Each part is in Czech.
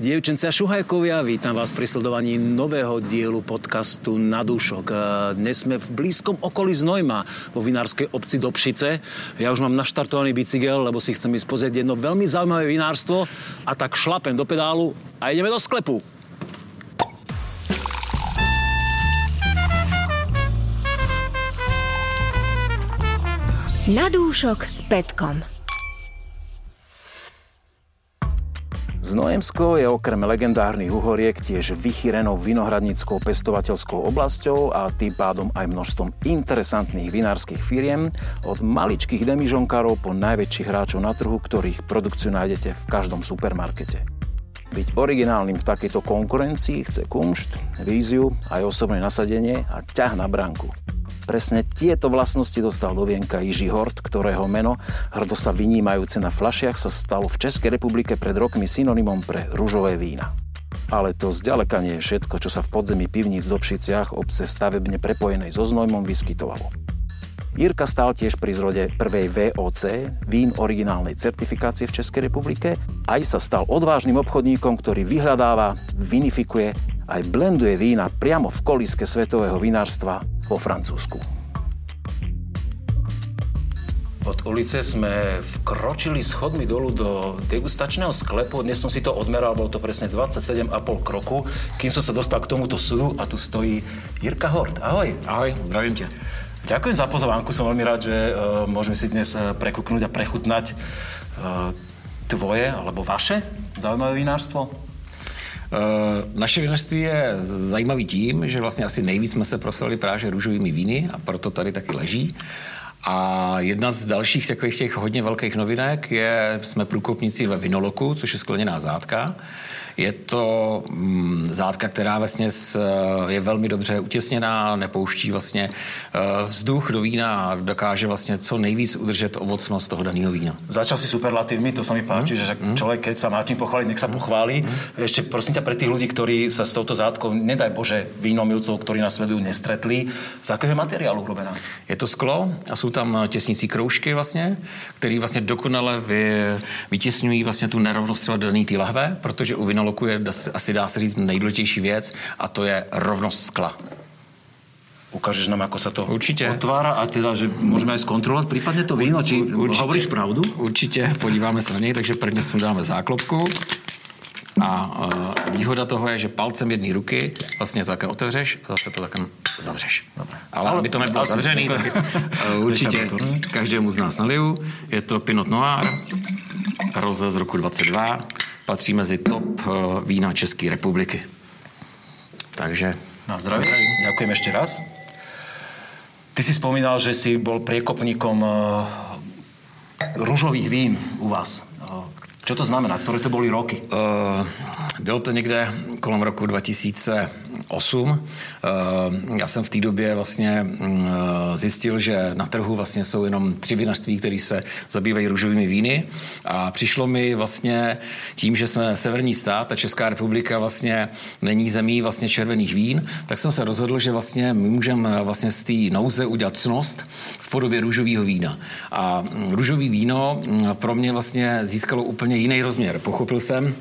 Dievčence a šuhajkovia, vítam vás pri sledovaní nového dielu podcastu Na dušok. Dnes sme v blízkom okolí Znojma, vo vinárskej obci Dobšice. Ja už mám naštartovaný bicykel, lebo si chcem ísť pozrieť jedno veľmi zaujímavé vinárstvo a tak šlapem do pedálu a ideme do sklepu. Na dúšok s Petkom. Znojemsko je okrem legendárnych uhoriek tiež vychýrenou vinohradnickou pestovateľskou oblasťou a tým pádom aj množstvom interesantných vinárskych firiem, od maličkých demižonkárov po najväčších hráčov na trhu, ktorých produkciu nájdete v každom supermarkete. Byť originálnym v takejto konkurencii chce kumšt, víziu, aj osobné nasadenie a ťah na bránku. Presne tieto vlastnosti dostal do vienka Jiří Hort, ktorého meno, hrdo sa vynímajúce na flašiach, sa stalo v Českej republike pred rokmi synonymom pre rúžové vína. Ale to zďaleka nie je všetko, čo sa v podzemí pivníc do Pšiciach obce v stavebne prepojenej so Znojmom vyskytovalo. Jirka stál tiež pri zrode prvej VOC, vín originálnej certifikácie v Českej republike, aj sa stal odvážnym obchodníkom, ktorý vyhľadáva, vinifikuje aj blenduje vína priamo v koliske svetového vinárstva vo Francúzsku. Od ulice sme vkročili schodmi dolu do degustačného sklepu. Dnes som si to odmeral, bolo to presne 27,5 kroku, kým som sa dostal k tomuto sudu a tu stojí Jirka Hort. Ahoj. Ahoj, zdravím ťa. Ďakujem za pozvánku, som veľmi rád, že uh, môžeme si dnes uh, prekuknúť a prechutnať uh, tvoje alebo vaše zaujímavé vinárstvo. Eh, naše vinařství je zajímavý tím, že vlastně asi nejvíc jsme se proslali právě růžovými víny a proto tady taky leží. A jedna z dalších takových těch hodně velkých novinek je, jsme průkopníci ve Vinoloku, což je skleněná zátka. Je to mm, zátka, která vlastně je velmi dobře utěsněná, nepouští vlastně uh, vzduch do vína a dokáže vlastně co nejvíc udržet ovocnost toho daného vína. Začal si superlatívmi, to sa mi páči, mm. že mm. človek, keď sa má čím pochváliť, nech sa pochváli. Mm. Ešte prosím ťa pre tých ľudí, ktorí sa s touto zátkou, nedaj Bože, vínomilcov, ktorí nás sledujú, nestretli, z akého materiálu urobená? Je to sklo a jsou tam těsnící kroužky vlastně, které vlastně dokonale vy, vytěsňují vlastně tu nerovnost třeba daný té lahve, protože u vinoloku bloku je asi dá se říct nejdůležitější věc a to je rovnost skla. Ukážeš nám, ako sa to Určite. otvára a teda, že môžeme aj skontrolovať prípadne to víno, či Určite. hovoríš pravdu? Určitě, podíváme se na něj, takže prvně dáme záklopku. A uh, výhoda toho je, že palcem jedné ruky vlastně to také otevřeš a zase to také zavřeš. Dobre. Ale, Ale aby to nebylo zavřený, tak uh, určitě každému z nás naliju. Je to Pinot Noir, roze z roku 22 patří mezi top eh, vína České republiky. Takže... Na zdraví. Ďakujem ešte raz. Ty si spomínal, že si bol priekopníkom uh, růžových vín u vás. Uh, čo to znamená? Ktoré to boli roky? Uh, bylo to někde kolem roku 2000 8. Eh, já jsem v té době vlastně mm, eh, zjistil, že na trhu vlastně jsou jenom tři vinařství, které se zabývají růžovými víny a přišlo mi vlastně tím, že jsme severní stát a Česká republika vlastně není zemí vlastně červených vín, tak jsem se rozhodl, že vlastně my můžeme vlastně z té nouze udělat cnost v podobě růžového vína. A mm, růžový víno mm, pro mě vlastně získalo úplně jiný rozměr. Pochopil jsem,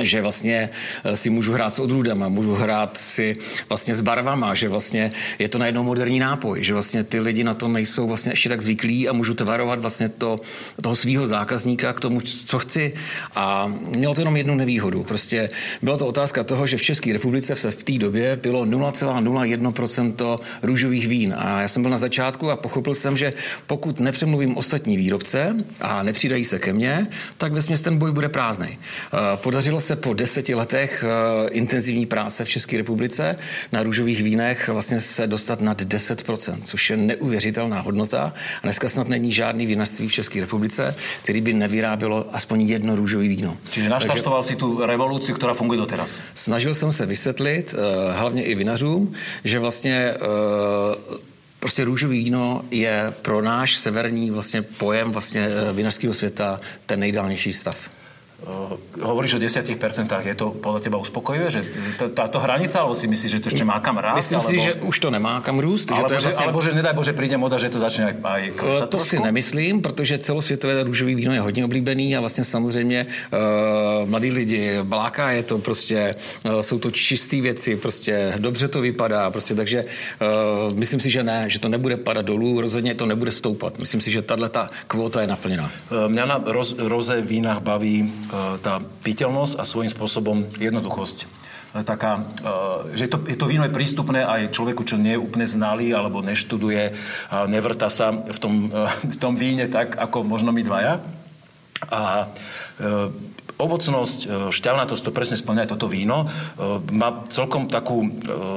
že vlastně eh, si můžu hrát s odrůdama, můžu hrát si vlastně s barvama, že vlastně je to najednou moderní nápoj, že vlastně ty lidi na to nejsou vlastně ještě tak zvyklí a můžu tvarovat vlastně to, toho svého zákazníka k tomu, co chci. A mělo to jenom jednu nevýhodu. Prostě byla to otázka toho, že v České republice se v té době bylo 0,01% růžových vín. A já jsem byl na začátku a pochopil jsem, že pokud nepřemluvím ostatní výrobce a nepřidají se ke mně, tak ve ten boj bude prázdný. Eh, podařilo se po deseti letech uh, intenzivní práce v České republice na růžových vínech vlastně se dostat nad 10%, což je neuvěřitelná hodnota. A dneska snad není žádný vinařství v České republice, který by nevyrábělo aspoň jedno růžové víno. Čiže naštartoval si tu revoluci, která funguje doteraz. Snažil jsem se vysvětlit, uh, hlavně i vinařům, že vlastně uh, Prostě růžový víno je pro náš severní vlastně pojem vlastně vinařského světa ten nejdálnější stav. Uh, hovoríš o 10%, je to podľa teba uspokojivé, že táto hranica, alebo si myslíš, že to ešte má kam rásť? Myslím alebo... si, že už to nemá kam růst. Alebo, že to je vlastně... alebo že nedaj Bože príde moda, že to začne aj klesat To trošku? si nemyslím, protože celosvětové růžový víno je hodně oblíbený a vlastně samozřejmě uh, mladí lidi bláká je to prostě, uh, jsou to čisté věci, prostě dobře to vypadá, prostě takže uh, myslím si, že ne, že to nebude padat dolů, rozhodně to nebude stoupat. Myslím si, že tahle ta kvota je naplněná. Uh, mňa na roz, roze vínach baví tá piteľnosť a svojím spôsobom jednoduchosť e, taká, e, že to, to víno je prístupné aj človeku, čo nie je úplne znalý alebo neštuduje, nevrta sa v tom, v tom víne tak, ako možno my dvaja. A ovocnosť, šťavnatosť, to presne splňa toto víno. Má celkom takú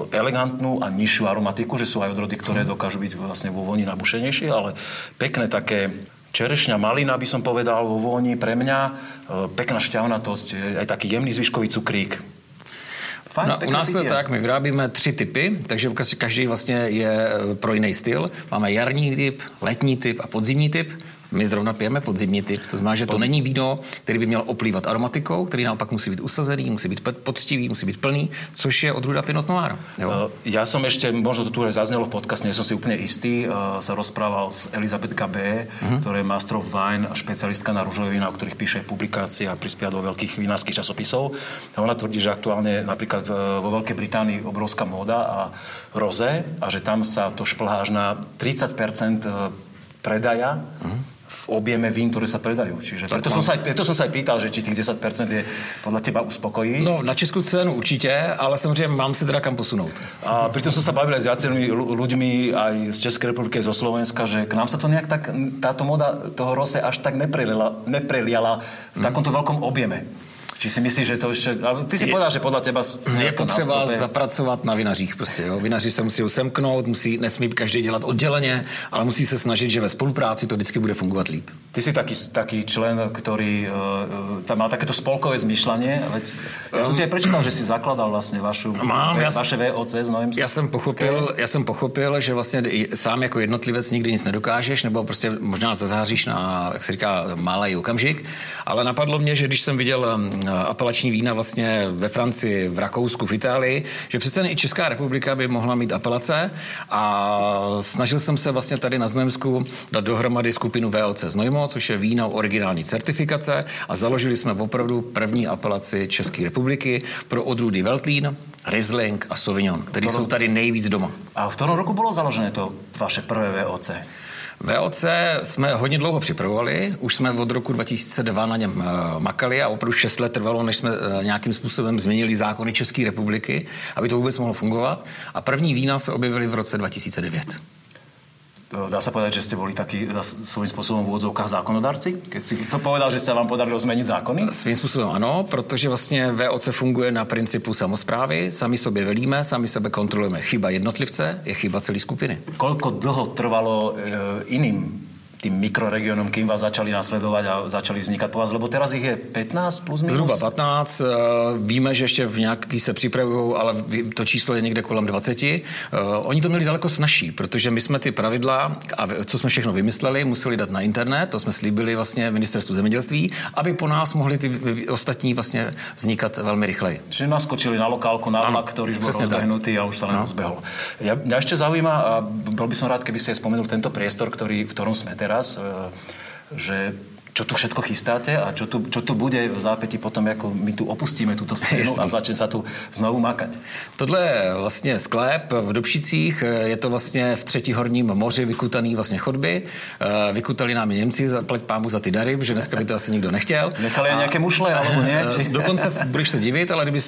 elegantnú a nižšiu aromatiku, že sú aj odrody, ktoré dokážu byť vlastne vo voni nabušenejšie, ale pekné také čerešňa, malina by som povedal vo vôni pre mňa, e, pekná šťavnatosť, aj taký jemný zvyškový cukrík. Fajn, no, u nás to je tak, my vyrábíme tři typy, takže každý vlastně je e, pro jiný styl. Máme jarní typ, letní typ a podzimní typ. My zrovna pijeme podzimní typ, to znamená, že to není víno, který by měl oplývat aromatikou, který naopak musí být usazený, musí být poctivý, musí být plný, což je odrůda Pinot Noir. Jo? Eh, ja som ešte, možno to tu aj zaznelo v podcaste, nie som si úplne istý, uh, sa rozprával s Elizabeth Gabé, uh-huh. ktorá je Master of Wine a špecialistka na rúžové vína, o ktorých píše publikácie a prispieva do veľkých vinárskych časopisov. A ona tvrdí, že aktuálne napríklad vo Veľkej Británii obrovská móda a roze a že tam sa to šplhá až na 30% predaja uh-huh v objeme vín, ktoré sa predajú. Čiže preto, som sa aj, preto som sa aj pýtal, že či tých 10% je podľa teba uspokojí. No, na českú cenu určite, ale samozrejme mám si teda kam posunúť. A pritom som sa bavil aj s viacerými ľuďmi aj z Českej republiky, zo Slovenska, že k nám sa to nejak tak, táto moda toho rose až tak nepreliala, nepreliala v mm. takomto veľkom objeme. Či si myslíš, že to ještě... Ty si je, povedal, že podle těba... Je potřeba zapracovat na vinařích prostě, jo. Vinaři se musí semknout, musí, nesmí každý dělat odděleně, ale musí se snažit, že ve spolupráci to vždycky bude fungovat líp. Ty si taký, taký člen, který uh, tam má takéto spolkové zmyšlenie. Já jsem si aj prečítal, že si zakladal vlastně vašu, Mám, já, vaše VOC s Novým já jsem, pochopil, já jsem pochopil, že vlastně sám jako jednotlivec nikdy nic nedokážeš, nebo prostě možná zazáříš na, jak se říká, malý okamžik, ale napadlo mě, že když jsem viděl apelační vína vlastně ve Francii, v Rakousku, v Itálii, že přece i Česká republika by mohla mít apelace a snažil jsem se vlastně tady na Znojemsku dát dohromady skupinu VOC Znojmo, což je víno originální certifikace a založili jsme opravdu první apelaci České republiky pro odrůdy Veltlín, Riesling a Sauvignon, které jsou tady nejvíc doma. A v tom roku bylo založené to vaše prvé VOC? VOC jsme hodně dlouho připravovali, už jsme od roku 2002 na něm eh, makali a opravdu 6 let trvalo, než jsme eh, nějakým způsobem změnili zákony České republiky, aby to vůbec mohlo fungovat. A první vína se objevily v roce 2009 dá sa povedať, že ste boli taký svojím spôsobom v úvodzovkách zákonodárci? Keď si to povedal, že sa vám podarilo zmeniť zákony? Svým způsobem ano, protože vlastně VOC funguje na principu samozprávy, sami sobě velíme, sami sebe kontrolujeme. Chyba jednotlivce je chyba celé skupiny. Kolko dlho trvalo e, iným tým mikroregiónom, kým vás začali nasledovať a začali vznikat po vás? Lebo teraz ich je 15 plus minus? Zhruba 15. Eh, víme, že ještě v nějaký se připravují, ale to číslo je někde kolem 20. Eh, oni to měli daleko snažší, protože my jsme ty pravidla, a co jsme všechno vymysleli, museli dát na internet, to jsme slíbili vlastně ministerstvu zemědělství, aby po nás mohli ty ostatní vlastně vznikat velmi rychleji. Čiže naskočili na lokálku, na vlak, který už byl rozbehnutý a už se len rozbehol. Ja, mňa ešte zaujíma, a bol by som rád, keby ste spomenul tento priestor, ktorý, v ktorom sme teraz teraz, e, že čo tu všetko chystáte a čo tu, čo tu bude v zápäti potom, ako my tu opustíme túto scénu a začne sa tu znovu makať. Tohle je vlastně sklep v Dobšicích, je to vlastně v třetí horním moři vykutaný vlastně chodby. E, vykutali nám Němci, zaplať pámu za ty dary, že dneska by to asi nikdo nechtěl. Nechali a, nějaké mušle, alebo ne? Dokonce budeš se divit, ale kdyby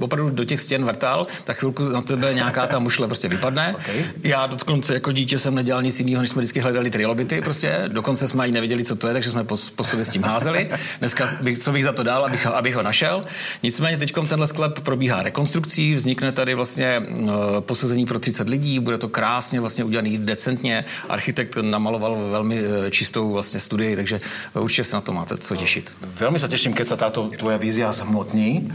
opravdu do těch stěn vrtal, tak chvilku na tebe nějaká ta mušle prostě vypadne. Okay. Já dokonce jako dítě jsem nedělal nic jiného, než jsme vždycky hledali trilobity, prostě. Dokonce jsme ani nevěděli, co to je, takže jsme po sobě s tím házeli. Dneska bych, co bych za to dal, abych, abych ho našel. Nicméně teď tenhle sklep probíhá rekonstrukcí, vznikne tady vlastně uh, posazení pro 30 lidí, bude to krásně vlastně udělaný decentně. Architekt namaloval velmi uh, čistou vlastně studii, takže určitě se na to máte co těšit. Velmi se těším, keď se tato tvoje vízia zhmotní.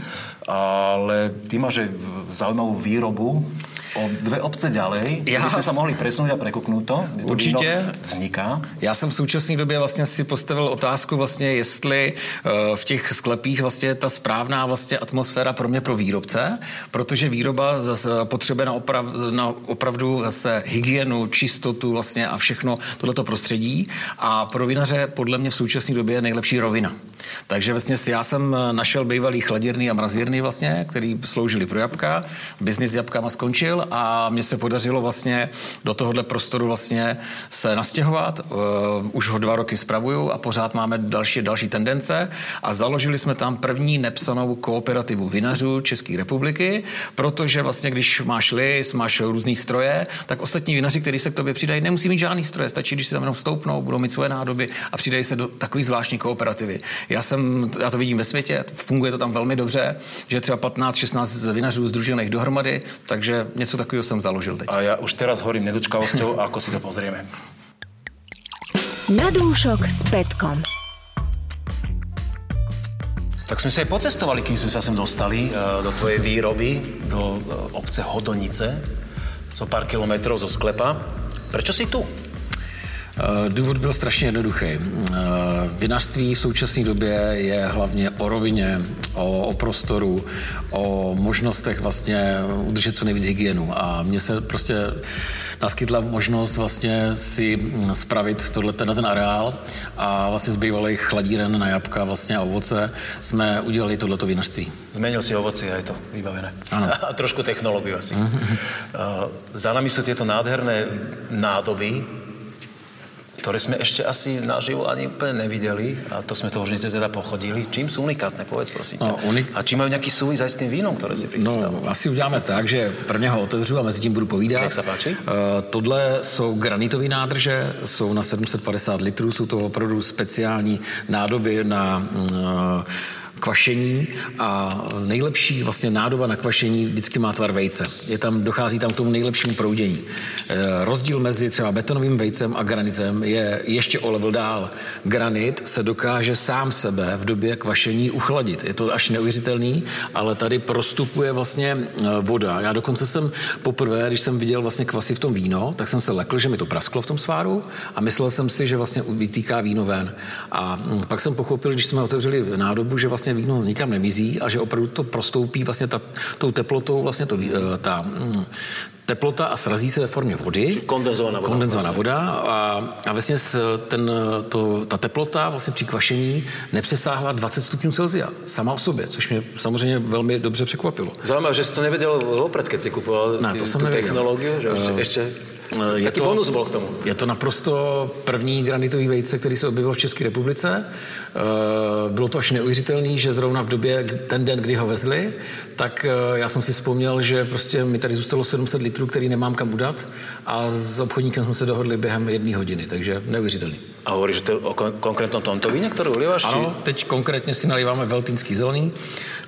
ale ty máš zaujímavú výrobu o dve obce ďalej, Já... by sme sa mohli presunúť a prekuknúť to, to Určitě. vzniká. Já jsem v současné době vlastně si postavil otázku vlastně, jestli eh, v těch sklepích vlastně ta správná vlastně atmosféra pro mě pro výrobce, protože výroba zase potřebuje na, oprav, na opravdu zase hygienu, čistotu vlastně a všechno tohleto prostředí a pro vinaře podle mě v současné době je nejlepší rovina. Takže vlastně já jsem našel bývalý chladírny a mrazírny vlastně, který sloužili pro jabka. Biznis s jabkama skončil a mně se podařilo vlastně do tohohle prostoru vlastně se nastěhovat. Uh, už ho dva roky spravuju a pořád máme další další tendence a založili jsme tam první nepsanou kooperativu vinařů České republiky, protože vlastně když máš lis, máš různý stroje, tak ostatní vinaři, kteří se k tobě přidají, nemusí mít žádný stroje, stačí, když si tam jenom stoupnou, budou mít svoje nádoby a přidají se do takové zvláštní kooperativy. Já jsem, já to vidím ve světě, funguje to tam velmi dobře, že třeba 15-16 vinařů združených dohromady, takže něco takového jsem založil teď. A já už teraz horím nedočkavosťou, ako si to pozrieme. Na dúšok s Petkom. Tak sme sa aj pocestovali, kým sme sa sem dostali eh, do tvojej výroby, do eh, obce Hodonice, zo pár kilometrov zo sklepa. Prečo si tu? Eh, důvod byl strašně jednoduchý. Eh, vinařství v současné době je hlavně o rovině, o, o prostoru, o možnostech vlastně udržet co nejvíc hygienu. A mně se prostě naskytla možnost vlastně si spravit tohle, na ten areál a vlastně z bývalých chladíren na jabka vlastně a ovoce jsme udělali tohleto vinařství. Zmenil si ovoci a je to vybavené. Ano. A trošku technológiu asi. Mm-hmm. Za nami sú tieto nádherné nádoby, ktoré sme ešte asi naživo ani úplne nevideli a to sme to už teda pochodili. Čím sú unikátne, povedz prosím no, unik... A či majú nejaký súvis aj s tým vínom, ktoré si prichystal? No, asi uděláme tak, že prvně ho otevřu a mezi tím budu povídat. Jak se páči? Uh, tohle jsou granitové nádrže, jsou na 750 litrů, jsou to opravdu speciální nádoby na uh, kvašení a nejlepší vlastně nádoba na kvašení vždycky má tvar vejce. Je tam, dochází tam k tomu nejlepšímu proudění. E, rozdíl mezi třeba betonovým vejcem a granitem je ještě o level dál. Granit se dokáže sám sebe v době kvašení uchladit. Je to až neuvěřitelný, ale tady prostupuje vlastně e, voda. Já dokonce jsem poprvé, když jsem viděl vlastně kvasy v tom víno, tak jsem se lekl, že mi to prasklo v tom sváru a myslel jsem si, že vlastně vytýká víno ven. A hm, pak jsem pochopil, když jsme otevřeli nádobu, že vlastně vlastně víno nikam nemizí a že opravdu to prostoupí vlastně ta, tou teplotou, vlastně to, eh, ta, mm, teplota a srazí se ve formě vody. Kondenzovaná voda. Kondenzovaná vlastně. voda a, a vlastně ten, to, ta teplota vlastně při kvašení nepřesáhla 20 stupňů Celsia sama o sobě, což mě samozřejmě velmi dobře překvapilo. Zajímavé, že jsi to nevěděl opred, keď si kupoval ne, to jsem tu technologii, že uh, ještě je to, bonus byl k tomu. Je to naprosto první granitový vejce, který se objevil v České republice. Eh, bylo to až neuvěřitelné, že zrovna v době, ten den, kdy ho vezli, tak eh, já jsem si vzpomněl, že prostě mi tady zůstalo 700 litrů, který nemám kam udat a s obchodníkem jsme se dohodli během jedné hodiny, takže neuvěřitelný. A hovoríš, že to o konkrétnom tomto víně, který uliváš? Ano, či... teď konkrétně si nalíváme Veltinský zelený,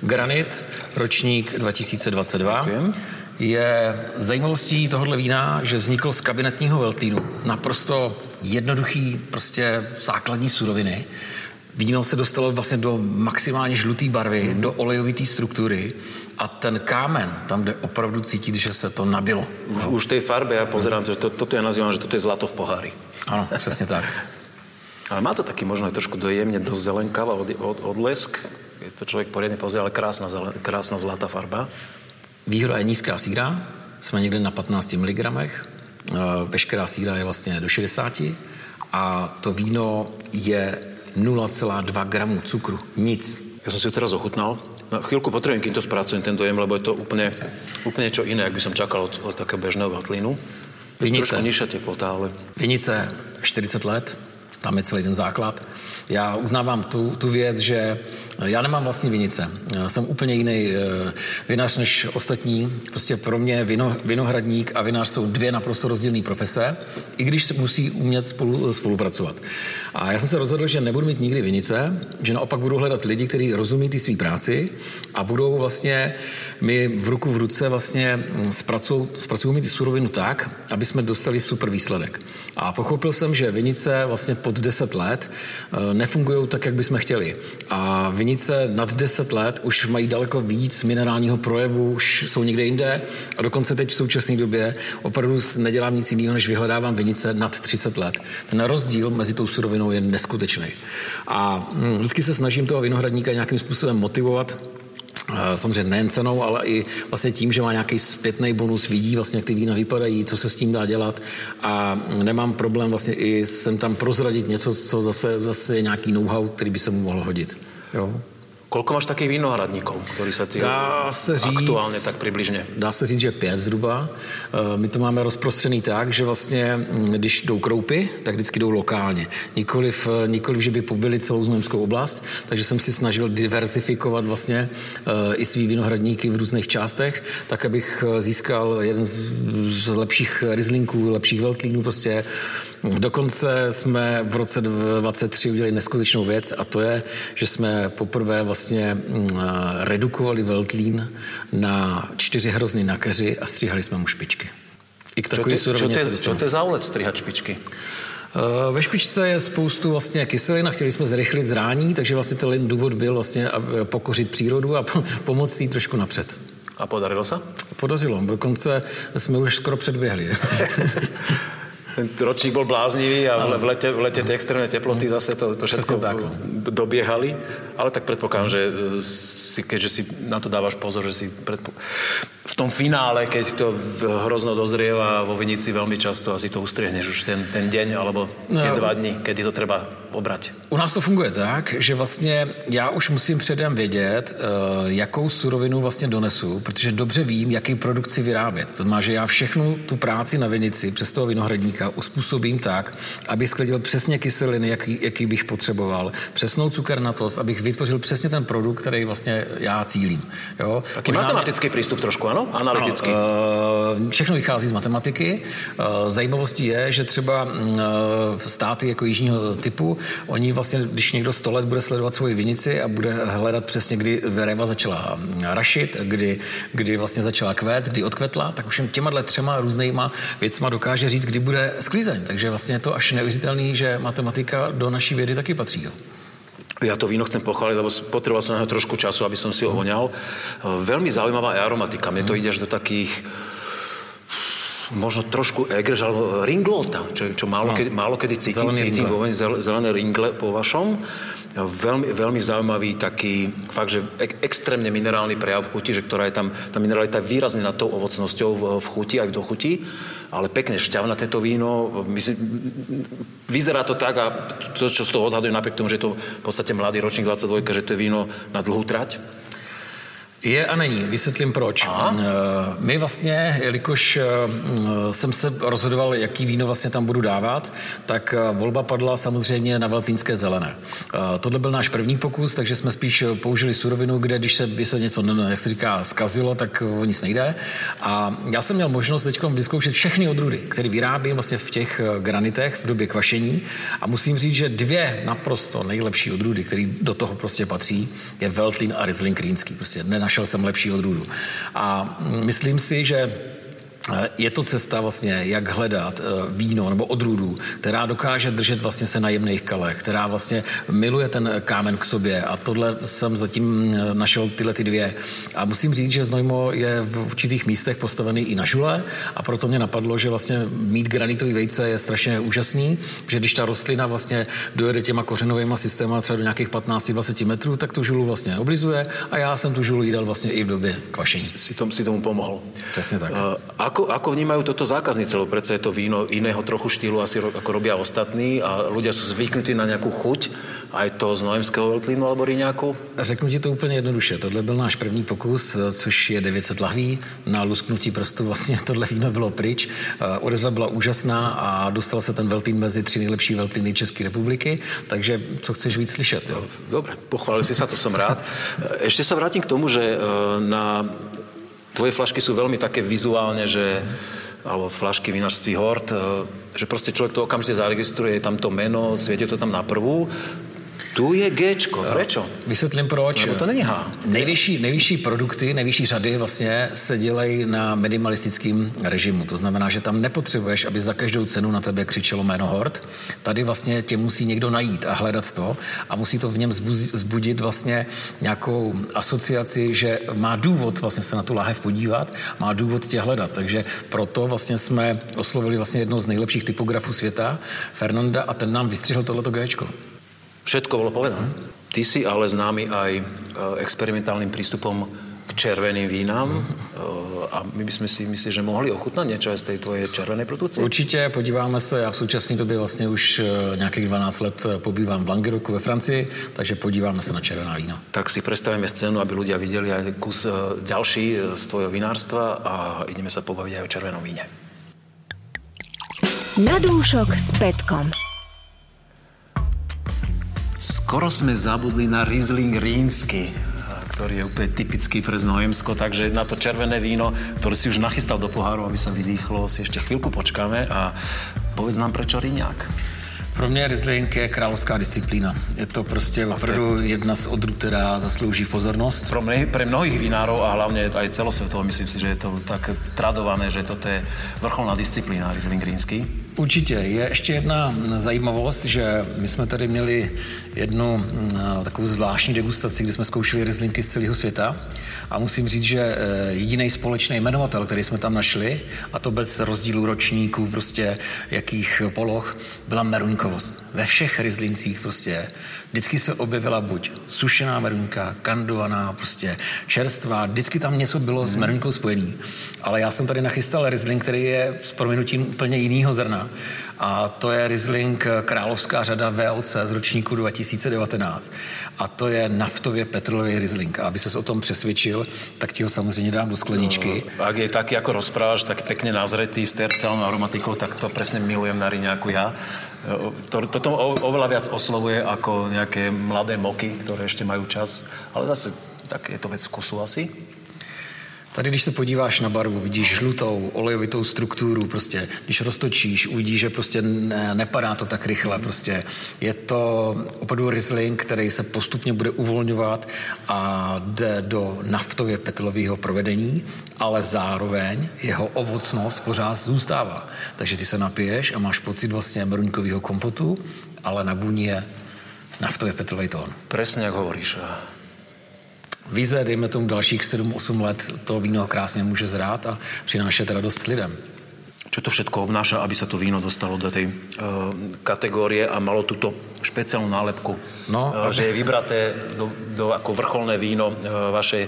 granit, ročník 2022. Děkujem je zajímavostí tohohle vína, že vzniklo z kabinetního veltínu, z naprosto jednoduchý, prostě základní suroviny. Víno se dostalo vlastně do maximálně žluté barvy, mm. do olejovité struktury a ten kámen, tam jde opravdu cítit, že se to nabilo. Už, už té farbe, já pozerám, že to, toto já nazývám, že toto je zlato v pohári. Ano, přesně tak. Ale má to taký možno aj trošku dojemne do zelenkava od, od, odlesk. Je to člověk poriadne pozrie, ale krásna, zelen, krásna zlatá farba. Výhoda je nízká síra, jsme někde na 15 mg, eh, veškerá síra je vlastně do 60 a to víno je 0,2 gramů cukru. Nic. Já jsem si to teraz ochutnal. No, chvíľku potrebujem, kým to spracujem, ten dojem, lebo je to úplně, úplně čo iné, jak by som čakal od, od také bežného vatlínu. Vinice. Trošku nižšia teplota, ale... Vinice 40 let, tam je celý ten základ. Já uznávám tu, tu věc, že já nemám vlastní vinice. Já jsem úplně jiný eh, vinař než ostatní. Prostě pro mě vino, vinohradník a vinař jsou dvě naprosto rozdílné profese, i když musí umět spolu, spolupracovat. A já jsem se rozhodl, že nebudu mít nikdy vinice, že naopak budu hledat lidi, kteří rozumí ty své práci a budou vlastně mi v ruku v ruce vlastně zpracují, zpracují mi ty surovinu tak, aby jsme dostali super výsledek. A pochopil jsem, že vinice vlastně pod pod 10 let eh, nefungují tak, jak bychom chtěli. A vinice nad 10 let už mají daleko víc minerálního projevu, už jsou někde jinde a dokonce teď v současné době opravdu nedělám nic jiného, než vyhledávám vinice nad 30 let. Ten rozdíl mezi tou surovinou je neskutečný. A hm, vždycky se snažím toho vinohradníka nějakým způsobem motivovat, samozřejmě nejen cenou, ale i vlastně tím, že má nějaký zpětný bonus, vidí vlastně, jak ty vína vypadají, co se s tím dá dělat a nemám problém vlastně i sem tam prozradit něco, co zase, zase je nějaký know-how, který by se mu mohl hodit. Jo. Koľko máš takých vinohradníkov, ktorí sa ty dá se říct, aktuálně tak přibližně? Dá se říct, že pět zhruba. Eh, my to máme rozprostřený tak, že vlastně, mm, když jdou kroupy, tak vždycky jdou lokálně. Nikoliv, eh, nikoliv že by pobyli celou Znojemskou oblast, takže jsem si snažil diversifikovat vlastně eh, i svý vinohradníky v různých částech, tak abych získal jeden z lepších rizlinků, lepších veltlínů prostě. Dokonce jsme v roce 2023 udělali neskutečnou věc a to je, že jsme poprvé vlastně vlastně mm, redukovali Veltlín na čtyři hrozny na keři a stříhali jsme mu špičky. I k takový čo, ty, čo, to je za úlet stříhat špičky? Eh, ve špičce je spoustu vlastně kyselin a chtěli jsme zrychlit zrání, takže vlastně ten důvod byl vlastně pokořit přírodu a pomoct jí trošku napřed. A podarilo se? Podařilo, dokonce jsme už skoro předběhli. ten ročník bol bláznivý a v lete, v lete tie extrémne teploty zase to, to tak, no. dobiehali. Ale tak predpokladám, že si, keďže si na to dávaš pozor, že si predpo... v tom finále, keď to hrozno dozrieva vo vinici veľmi často asi to ustriehneš už ten, ten deň alebo no, dva dny, kedy to treba obrať. U nás to funguje tak, že vlastně já už musím předem vědět, eh, jakou surovinu vlastně donesu, protože dobře vím, jaký produkt chci vyrábět. To znamená, že já všechnu tu práci na vinici přes toho vinohradníka uspůsobím tak, aby sklidil přesně kyseliny, jaký, jaký bych potřeboval, přesnou cukernatost, abych vytvořil přesně ten produkt, který vlastně já cílím. Jo? Taký Možná matematický mě... přístup trošku, ano? Analytický. Ano, uh, všechno vychází z matematiky. Uh, zajímavostí je, že třeba uh, státy jako jižního typu Oni vlastně, když někdo 100 let bude sledovat svoji vinici a bude hledat přesně, kdy Vereva začala rašit, kdy, kdy vlastně začala kvét, kdy odkvetla, tak už těma třema různýma věcma dokáže říct, kdy bude sklízeň. Takže vlastně je to až neuvěřitelný, že matematika do naší vědy taky patří. Ja to víno chcem pochváliť, lebo potreboval som na trošku času, aby som si ho voňal. Veľmi zaujímavá aromatika. Mne to ide až do takých možno trošku egrž alebo ringlota, čo, čo málo, no. kedy, málo kedy cítim, zelený cítim vo zelené ringle po vašom. Veľmi, veľmi zaujímavý taký, fakt, že ek, extrémne minerálny prejav v chuti, že ktorá je tam, tá mineralita výrazne nad tou ovocnosťou v, v chuti, aj v dochuti, ale pekne šťavné to víno. Myslím, vyzerá to tak a to, čo z toho odhadujem, napriek tomu, že je to v podstate mladý ročník 22, že to je víno na dlhú trať, je a není. Vysvětlím proč. Aha. Eh, my vlastně, jelikož eh, jsem se rozhodoval, jaký víno vlastně tam budu dávat, tak eh, volba padla samozřejmě na veltínské zelené. Tohle byl náš první pokus, takže jsme spíš použili surovinu, kde když se, by se něco, jak se říká, skazilo, tak o nic nejde. A já jsem měl možnost teď vyzkoušet všechny odrůdy, které vyrábím vlastně v těch granitech v době kvašení. A musím říct, že dvě naprosto nejlepší odrůdy, které do toho prostě patří, je Veltlin a Riesling Rýnský. Prostě našel jsem lepší odrůdu. A myslím si, že je to cesta vlastně, jak hledat eh, víno nebo odrůdu, která dokáže držet vlastně se na jemných kalech, která vlastně miluje ten kámen k sobě a tohle jsem zatím eh, našel tyhle ty dvě. A musím říct, že Znojmo je v určitých místech postavený i na žule a proto mě napadlo, že vlastně mít granitový vejce je strašně úžasný, že když ta rostlina vlastně dojede těma kořenovými systémy třeba do nějakých 15-20 metrů, tak tu žulu vlastně oblizuje a já jsem tu žulu jídal vlastně i v době kvašení. Si, tom, si tomu pomohl. Přesně tak. Uh, ako, ako vnímajú toto zákazníci, lebo predsa je to víno iného trochu štýlu, asi ako robia ostatní a ľudia sú zvyknutí na nějakou chuť, aj to z Nojemského veltlínu alebo Rýňáku? Řeknu ti to úplně jednoduše. Tohle byl náš první pokus, což je 900 lahví. Na lusknutí prostě vlastně tohle víno bylo pryč. Eh, odezva byla úžasná a dostal se ten veltlín mezi tři nejlepší veltlíny České republiky, takže co chceš víc slyšet? Jo? Dobre, pochválil si sa, to som rád. Ešte sa vrátim k tomu, že eh, na tvoje flašky sú veľmi také vizuálne, že alebo flašky vinařství Hort, e, že prostě člověk to okamžitě zaregistruje, je tam to meno, světí to tam na prvú. Tu je Gčko, prečo? Vysvětlím proč. Lebo to není H. Nejvyšší, nejvyšší produkty, nejvyšší řady vlastně se dělají na minimalistickém režimu. To znamená, že tam nepotřebuješ, aby za každou cenu na tebe křičelo jméno Hort. Tady vlastně tě musí někdo najít a hledat to a musí to v něm zbudit vlastně nějakou asociaci, že má důvod vlastně se na tu láhev podívat, má důvod tě hledat. Takže proto vlastně jsme oslovili vlastně jednou z nejlepších typografů světa, Fernanda, a ten nám vystřihl tohleto Gčko. Všetko bolo povedané. Ty si ale známy aj e, experimentálnym prístupom k červeným vínám e, a my bychom si mysleli, že mohli ochutnat něco z té tvoje červené produkce. Určitě, podíváme se, já v současné době vlastně už e, nějakých 12 let pobývám v Languedocu ve Francii, takže podíváme se na červená vína. Tak si představíme scénu, aby ľudia viděli aj kus další z tvojho vinárstva a ideme se pobavit aj o červenom víně. Na dúšok s Petkom. Skoro sme zabudli na Riesling rínsky, ktorý je úplne typický pre Znojemsko, takže na to červené víno, ktoré si už nachystal do poháru, aby sa vydýchlo, si ešte chvíľku počkáme a povedz nám prečo Ríňák. Pro mě Riesling je královská disciplína. Je to prostě opravdu jedna z odrůd, která zaslouží pozornost. Pro, mne, pre mnohých vinárov a hlavně aj celosvětovo myslím si, že je to tak tradované, že toto je vrcholná disciplína Riesling rínsky. Určitě. Je ještě jedna zajímavost, že my jsme tady měli jednu mm, takovou zvláštní degustaci, kdy jsme zkoušeli rizlinky z celého světa a musím říct, že e, jediný společný jmenovatel, který jsme tam našli, a to bez rozdílu ročníků, prostě jakých poloh, byla merunkovost. Ve všech rizlincích prostě vždycky se objevila buď sušená merunka, kandovaná, prostě čerstvá, vždycky tam něco bylo s merunkou spojený. Ale já jsem tady nachystal rizling, který je s proměnutím úplně jiného zrna a to je Riesling Královská řada VOC z ročníku 2019. A to je naftově petrolový Riesling. A aby se o tom přesvědčil, tak ti ho samozřejmě dám do skleničky. No, ak je taky jako rozpráváš, tak pěkně nazretý s terciálnou aromatikou, tak to přesně milujem na jako já. To, toto oveľa viac oslovuje ako nějaké mladé moky, které ještě mají čas, ale zase tak je to věc vkusu asi. Tady, když se podíváš na barvu, vidíš žlutou, olejovitou strukturu, prostě, když roztočíš, uvidíš, že prostě ne, nepadá to tak rychle, prostě je to opravdu Riesling, který se postupně bude uvolňovat a jde do naftově petlového provedení, ale zároveň jeho ovocnost pořád zůstává. Takže ty se napiješ a máš pocit vlastně meruňkového kompotu, ale na vůni je naftově petlový tón. Přesně jak hovoríš vize, dejme tomu dalších 7-8 let, to víno krásně může zrát a přinášet radost lidem. Čo to všetko obnáša, aby sa to víno dostalo do tej uh, kategórie a malo tuto špeciálnu nálepku, no, uh, že je vybraté do, do ako vrcholné víno uh, vašej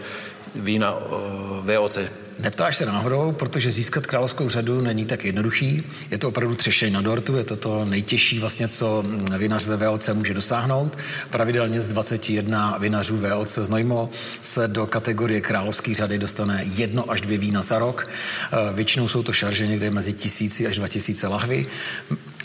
vína uh, VOC Neptáš se náhodou, protože získat královskou řadu není tak jednoduchý. Je to opravdu třešej na dortu, je to to nejtěžší vlastně, co vinař ve VOC může dosáhnout. Pravidelně z 21 vinařů VOC z Nojmo se do kategorie královské řady dostane jedno až dvě vína za rok. Eh, většinou jsou to šarže někde mezi tisíci až dva tisíce lahvy.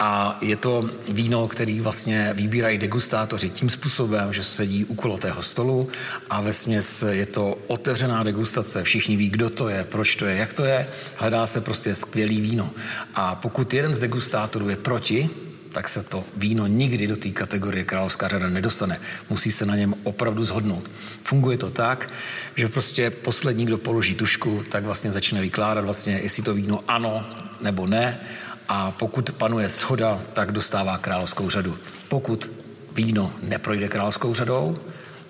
A je to víno, který vlastně vybírají degustátoři tím způsobem, že sedí u kulatého stolu a ve směs je to otevřená degustace. Všichni ví, kdo to je, proč to je, jak to je. Hledá se prostě skvělý víno. A pokud jeden z degustátorů je proti, tak se to víno nikdy do té kategorie královská řada nedostane. Musí se na něm opravdu zhodnout. Funguje to tak, že prostě poslední, kdo položí tušku, tak vlastně začne vykládat vlastně, jestli to víno ano nebo ne a pokud panuje schoda, tak dostává královskou řadu. Pokud víno neprojde královskou řadou,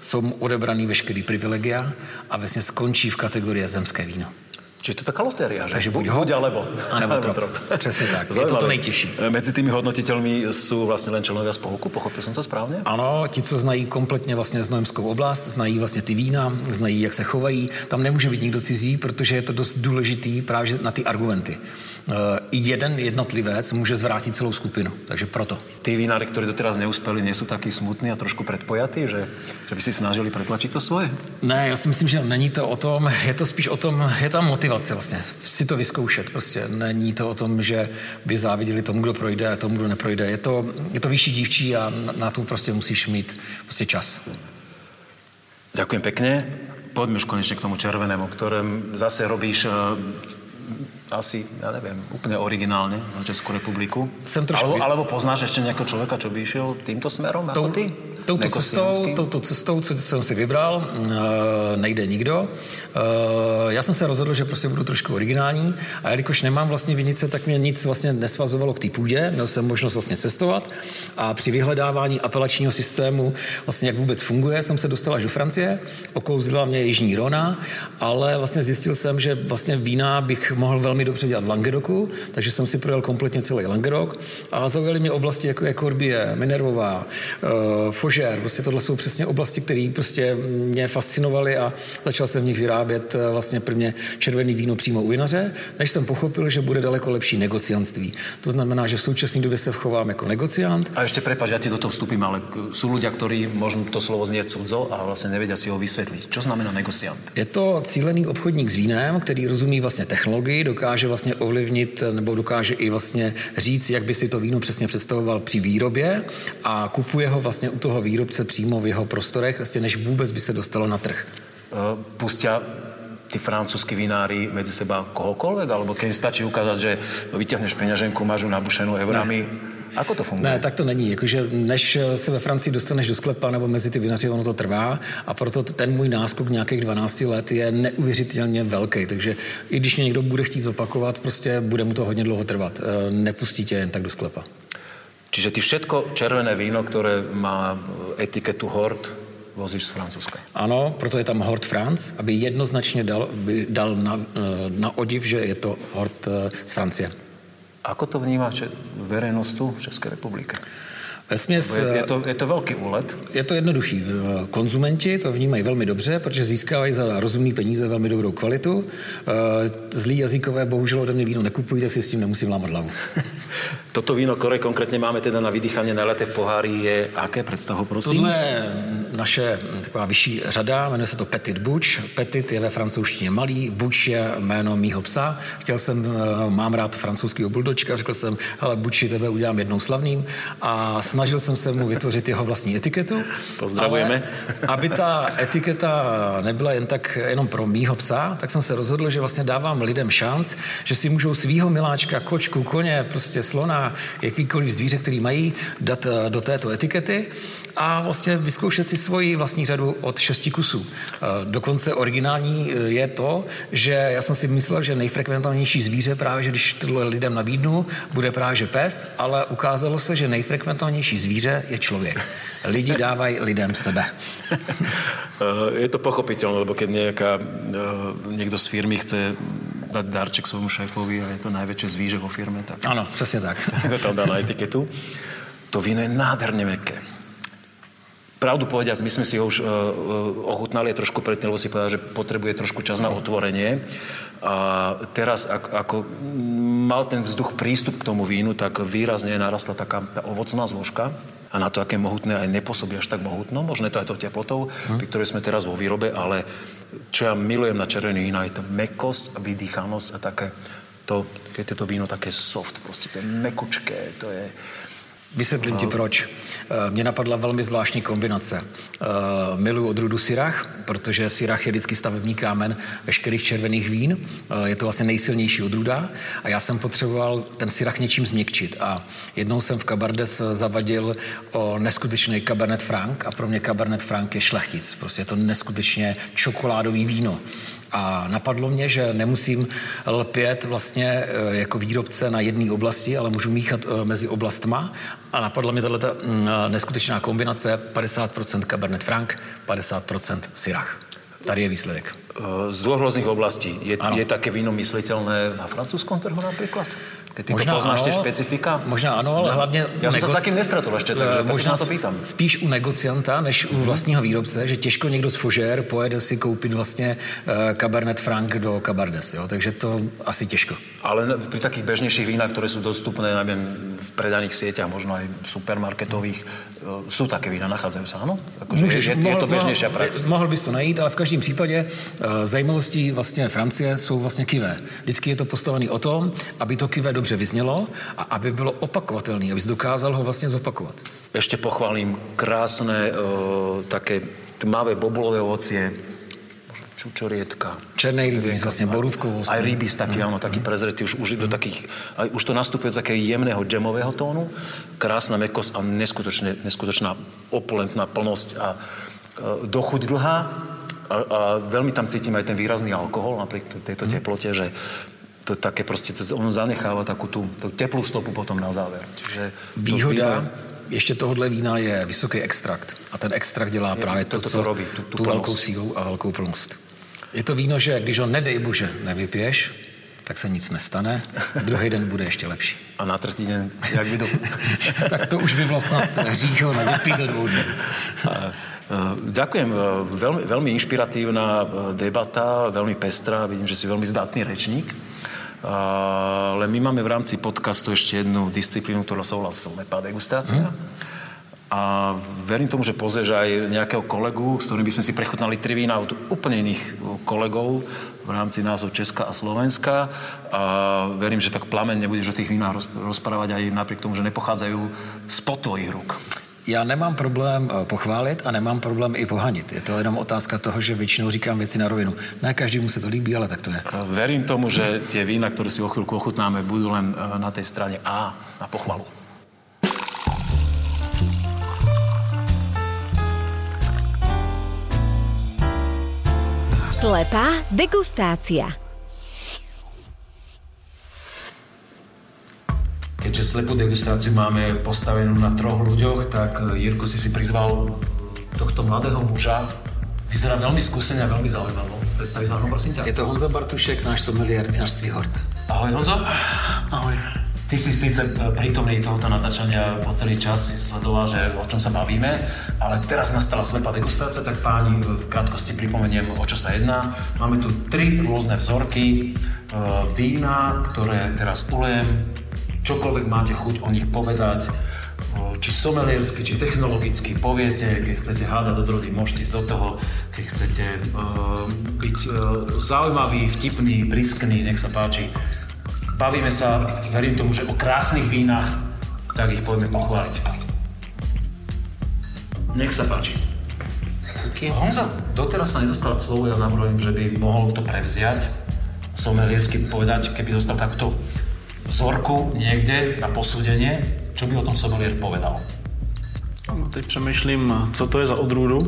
jsou mu odebraný veškerý privilegia a vlastně skončí v kategorii zemské víno. Čiže to je taká lotéria, že? Takže buď ho, buď alebo. A nebo trop. trop. Přesně tak. Je to to nejtěžší. Mezi tými hodnotitelmi jsou vlastně len členovia spolku, pochopil jsem to správně? Ano, ti, co znají kompletně vlastně znojemskou oblast, znají vlastně ty vína, znají, jak se chovají. Tam nemůže být nikdo cizí, protože je to dost důležitý právě na ty argumenty. Uh, jeden jednotlivec může zvrátit celou skupinu, takže proto. Ty vínáry, kteří to teraz neuspěli, nejsou taky smutní a trošku předpojatí, že, že by si snažili pretlačit to svoje? Ne, já si myslím, že není to o tom, je to spíš o tom, je tam motivace vlastně, si to vyzkoušet. Prostě není to o tom, že by záviděli tomu, kdo projde a tomu, kdo neprojde. Je to, je to vyšší dívčí a na, na to prostě musíš mít prostě čas. Ďakujem pekne. Poďme už konečne k tomu červenému, ktorém zase robíš asi, ja neviem, úplne originálne na Českou republiku. Jsem trošku... Alebo, alebo poznáš ešte nejakého človeka, čo by išiel týmto smerom to, ako ty? Touto cestou, touto cestou, co jsem si vybral, nejde nikdo. Já jsem se rozhodl, že prostě budu trošku originální a jelikož nemám vlastně vinice, tak mě nic vlastně nesvazovalo k té půdě, měl jsem možnost vlastně cestovat a při vyhledávání apelačního systému, vlastně jak vůbec funguje, jsem se dostal až do Francie, okouzila mě Jižní Rona, ale vlastně zjistil jsem, že vlastně vína bych mohl velmi dobře dělat v Languedocu, takže jsem si projel kompletně celý Languedoc a zaujaly mě oblasti jako je Corbie, Minervová, uh, Fougère, prostě tohle jsou přesně oblasti, které prostě mě fascinovaly a začal jsem v nich vyrábět uh, vlastně prvně červený víno přímo u vinaře, než jsem pochopil, že bude daleko lepší negociantství. To znamená, že v současné době se chovám jako negociant. A ještě prepač, já ti do toho vstupím, ale jsou lidé, kteří možná to slovo znie cudzo a vlastně nevědí si ho vysvětlit. Co znamená negociant? Je to cílený obchodník s vínem, který rozumí vlastně technologii, dokáže vlastně ovlivnit nebo dokáže i vlastně říct, jak by si to víno přesně představoval při výrobě a kupuje ho vlastně u toho výrobce přímo v jeho prostorech, vlastně než vůbec by se dostalo na trh. Uh, pustia tí francúzskí vinári medzi seba kohokoľvek? Alebo keď stačí ukázať, že vyťahneš peňaženku, máš ju nabušenú eurami? Ne. Ako to funguje? Ne, tak to není. Jakože než se ve Francii dostaneš do sklepa nebo mezi ty vinaři, ono to trvá a proto ten můj náskok nějakých 12 let je neuvěřitelně velký. Takže i když mě někdo bude chtít zopakovat, prostě bude mu to hodně dlouho trvat. E, nepustí tě jen tak do sklepa. Čiže ty všetko červené víno, které má etiketu Hort, vozíš z Francúzska. Ano, proto je tam Hort France, aby jednoznačně dal, by dal na, e, na odiv, že je to Hort e, z Francie. Ako to vnímá verejnost tu v České republike? Vesměs, je, je, to, je to velký úlet? Je to jednoduchý. Konzumenti to vnímají velmi dobře, protože získávají za rozumný peníze velmi dobrou kvalitu. E, zlý jazykové bohužel ode mě víno nekupují, tak si s tím nemusím lámat hlavu. Toto víno, které konkrétně máme teda na vydýchání naleté v pohári, je aké představu, prosím? Tohle je naše taková vyšší řada, jmenuje se to Petit Buč. Petit je ve francouzštině malý, Buč je jméno mýho psa. Chtěl jsem, eh, mám rád francouzský buldočka, řekl jsem, hele, Buči tebe udělám jednou slavným a snažil jsem se mu vytvořit jeho vlastní etiketu. Pozdravujeme. Ale aby ta etiketa nebyla jen tak jenom pro mýho psa, tak jsem se rozhodl, že vlastně dávám lidem šanc, že si můžou svýho miláčka, kočku, koně, prostě slona, jakýkoliv zvíře, který mají, dát eh, do této etikety a vlastně vyzkoušet si svoji vlastní řadu od šesti kusů. Eh, dokonce originální eh, je to, že já jsem si myslel, že nejfrekventovanější zvíře právě, že když tohle lidem nabídnu, bude právě že pes, ale ukázalo se, že nejfrekventovanější zvíře je člověk. Lidi dávají lidem sebe. je to pochopitelné, lebo keď nějaká, někdo z firmy chce dať darček svojmu šéfovi a je to najväčšie zvíře vo firme. Tak... Ano, přesně tak. to tam dá na etiketu. To víno je nádherně měkké. Pravdu povediac, my sme si ho už uh, ochutnali trošku predtým, lebo si povedal, že potrebuje trošku čas na otvorenie. A teraz, ak, ako mal ten vzduch prístup k tomu vínu, tak výrazne narastla taká tá ovocná zložka a na to, aké mohutné aj nepôsobí až tak mohutno. Možno je to aj to tepotou, hm. pri ktorej sme teraz vo výrobe, ale čo ja milujem na červený vína, je to mekosť a vydýchanosť a také to, keď je to víno také soft, prostě to je mekučké, to je, Vysvětlím ti proč. Eh, mě napadla velmi zvláštní kombinace. Eh, miluji odrůdu Syrah, protože Syrah je vždycky stavební kámen veškerých červených vín. Eh, je to vlastně nejsilnější odrůda a já jsem potřeboval ten Syrah něčím změkčit. A jednou jsem v Cabardes zavadil o neskutečný Cabernet Franc a pro mě Cabernet Franc je šlechtic. Prostě je to neskutečně čokoládový víno. A napadlo mě, že nemusím lpět vlastně jako výrobce na jedné oblasti, ale můžu míchat mezi oblastma. A napadla mě tato mm, neskutečná kombinace 50% Cabernet Franc, 50% Syrah. Tady je výsledek. E, z dvou různých oblastí. Je, je také víno myslitelné na francouzském trhu například? Ty možná to poznáš ano, specifika? Možná ano, ale hlavně... Já jsem nego... se s takým nestratol ještě, takže možná to pýtam. Spíš u negocianta, než u vlastního výrobce, že těžko někdo z Fougère pojede si koupit vlastně uh, Cabernet Franc do Cabardes, jo? takže to asi těžko. Ale pri takých bežnějších vínách, které jsou dostupné, nevím, v predaných sieťach, možno aj supermarketových, uh, jsou také vína, nachádzají se, ano? Akože Můžeš, je, je, mohl, je to běžnější prax? Mohl bys to najít, ale v každém případě uh, zajímavostí vlastně Francie jsou vlastně kivé. Vždycky je to postavené o tom, aby to kivé dobře dobře vyznělo a aby bylo opakovatelné, aby dokázal ho vlastně zopakovat. Ještě pochválím krásné, uh, také tmavé bobulové ovocie, čučorietka. Černý rybíz, vlastne borúvkovosť. Aj rybíz taký, áno, taký prezretý, už, už, do takých, aj, už to nastupuje do takého jemného džemového tónu. Krásna mekosť a neskutočne, neskutočná opulentná plnosť a e, dochuť dlhá. A, a veľmi tam cítim aj ten výrazný alkohol napriek tejto teplote, že to také proste, to, ono zanecháva takú tú, tú teplú stopu potom na záver. Čiže Výhoda ještě tohohle vína je vysoký extrakt. A ten extrakt dělá je, právě to, to, co robí, tu, tu, tu velkou sílu a velkou plnost. Je to víno, že když ho nedej bože nevypiješ, tak se nic nestane. Druhý den bude ještě lepší. A na třetí den, jak by to... tak to už by vlastně hřích ho nevypít do dvou dní. Ďakujem. Veľmi, veľmi inšpiratívna debata, veľmi pestrá. Vidím, že si veľmi zdatný rečník. Ale my máme v rámci podcastu ešte jednu disciplínu, ktorá sa volá slepá degustácia. Hmm. A verím tomu, že pozrieš aj nejakého kolegu, s ktorým by sme si prechutnali tri vína od úplne iných kolegov v rámci názov Česka a Slovenska. A verím, že tak plamen nebudeš o tých vínach rozprávať aj napriek tomu, že nepochádzajú spod tvojich rúk. Já nemám problém eh, pochválit a nemám problém i pohanit. Je to jenom otázka toho, že většinou říkám věci na rovinu. Ne každému se to líbí, ale tak to je. Verím tomu, že tie vína, ktoré si o chvíľku ochutnáme, budú len eh, na tej strane A, na pochvalu. Slepá degustácia. Keďže slepú degustáciu máme postavenú na troch ľuďoch, tak eh, Jirko si si prizval tohto mladého muža. Vyzerá veľmi skúsene a veľmi zaujímavo. Predstaviť vám prosím ťa. Je to Honza Bartušek, náš someliér vinařství Hort. Ahoj Honzo. Ahoj. Ty si síce e, prítomný tohoto natáčania po celý čas, si sledoval, že o čom sa bavíme, ale teraz nastala slepá degustácia, tak páni e, v krátkosti pripomeniem, o čo sa jedná. Máme tu tri rôzne vzorky vína, ktoré teraz ulejem. Čokoľvek máte chuť o nich povedať, či someliersky, či technologicky poviete, keď chcete hádať do drody, môžete ísť do toho, keď chcete uh, byť uh, zaujímavý, vtipný, briskný, nech sa páči. Bavíme sa, verím tomu, že o krásnych vínach, tak ich poďme pochváliť. Nech sa páči. Honza doteraz sa nedostal slovo, ja navrhujem, že by mohol to prevziať, someliersky povedať, keby dostal takto vzorku niekde na posúdenie, čo by o tom somelier povedal? No, teď přemýšlím, co to je za odrůdu.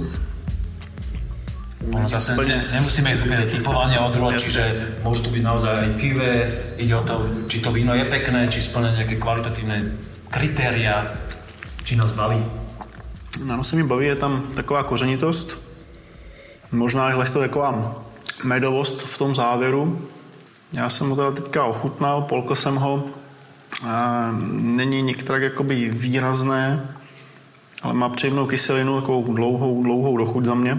Ono zase úplne... nemusíme ísť úplne typovanie odrôd, čiže môže to byť naozaj aj pivé, ide o to, či to víno je pekné, či splňa nejaké kvalitatívne kritéria, či nás baví. No, se mi baví, je tam taková kořenitost, možná i lehce taková medovost v tom závěru. Já jsem ho teda teďka ochutnal, polko jsem ho. Není některé jakoby výrazné, ale má příjemnou kyselinu, takovou dlouhou, dlouhou dochuť za mě.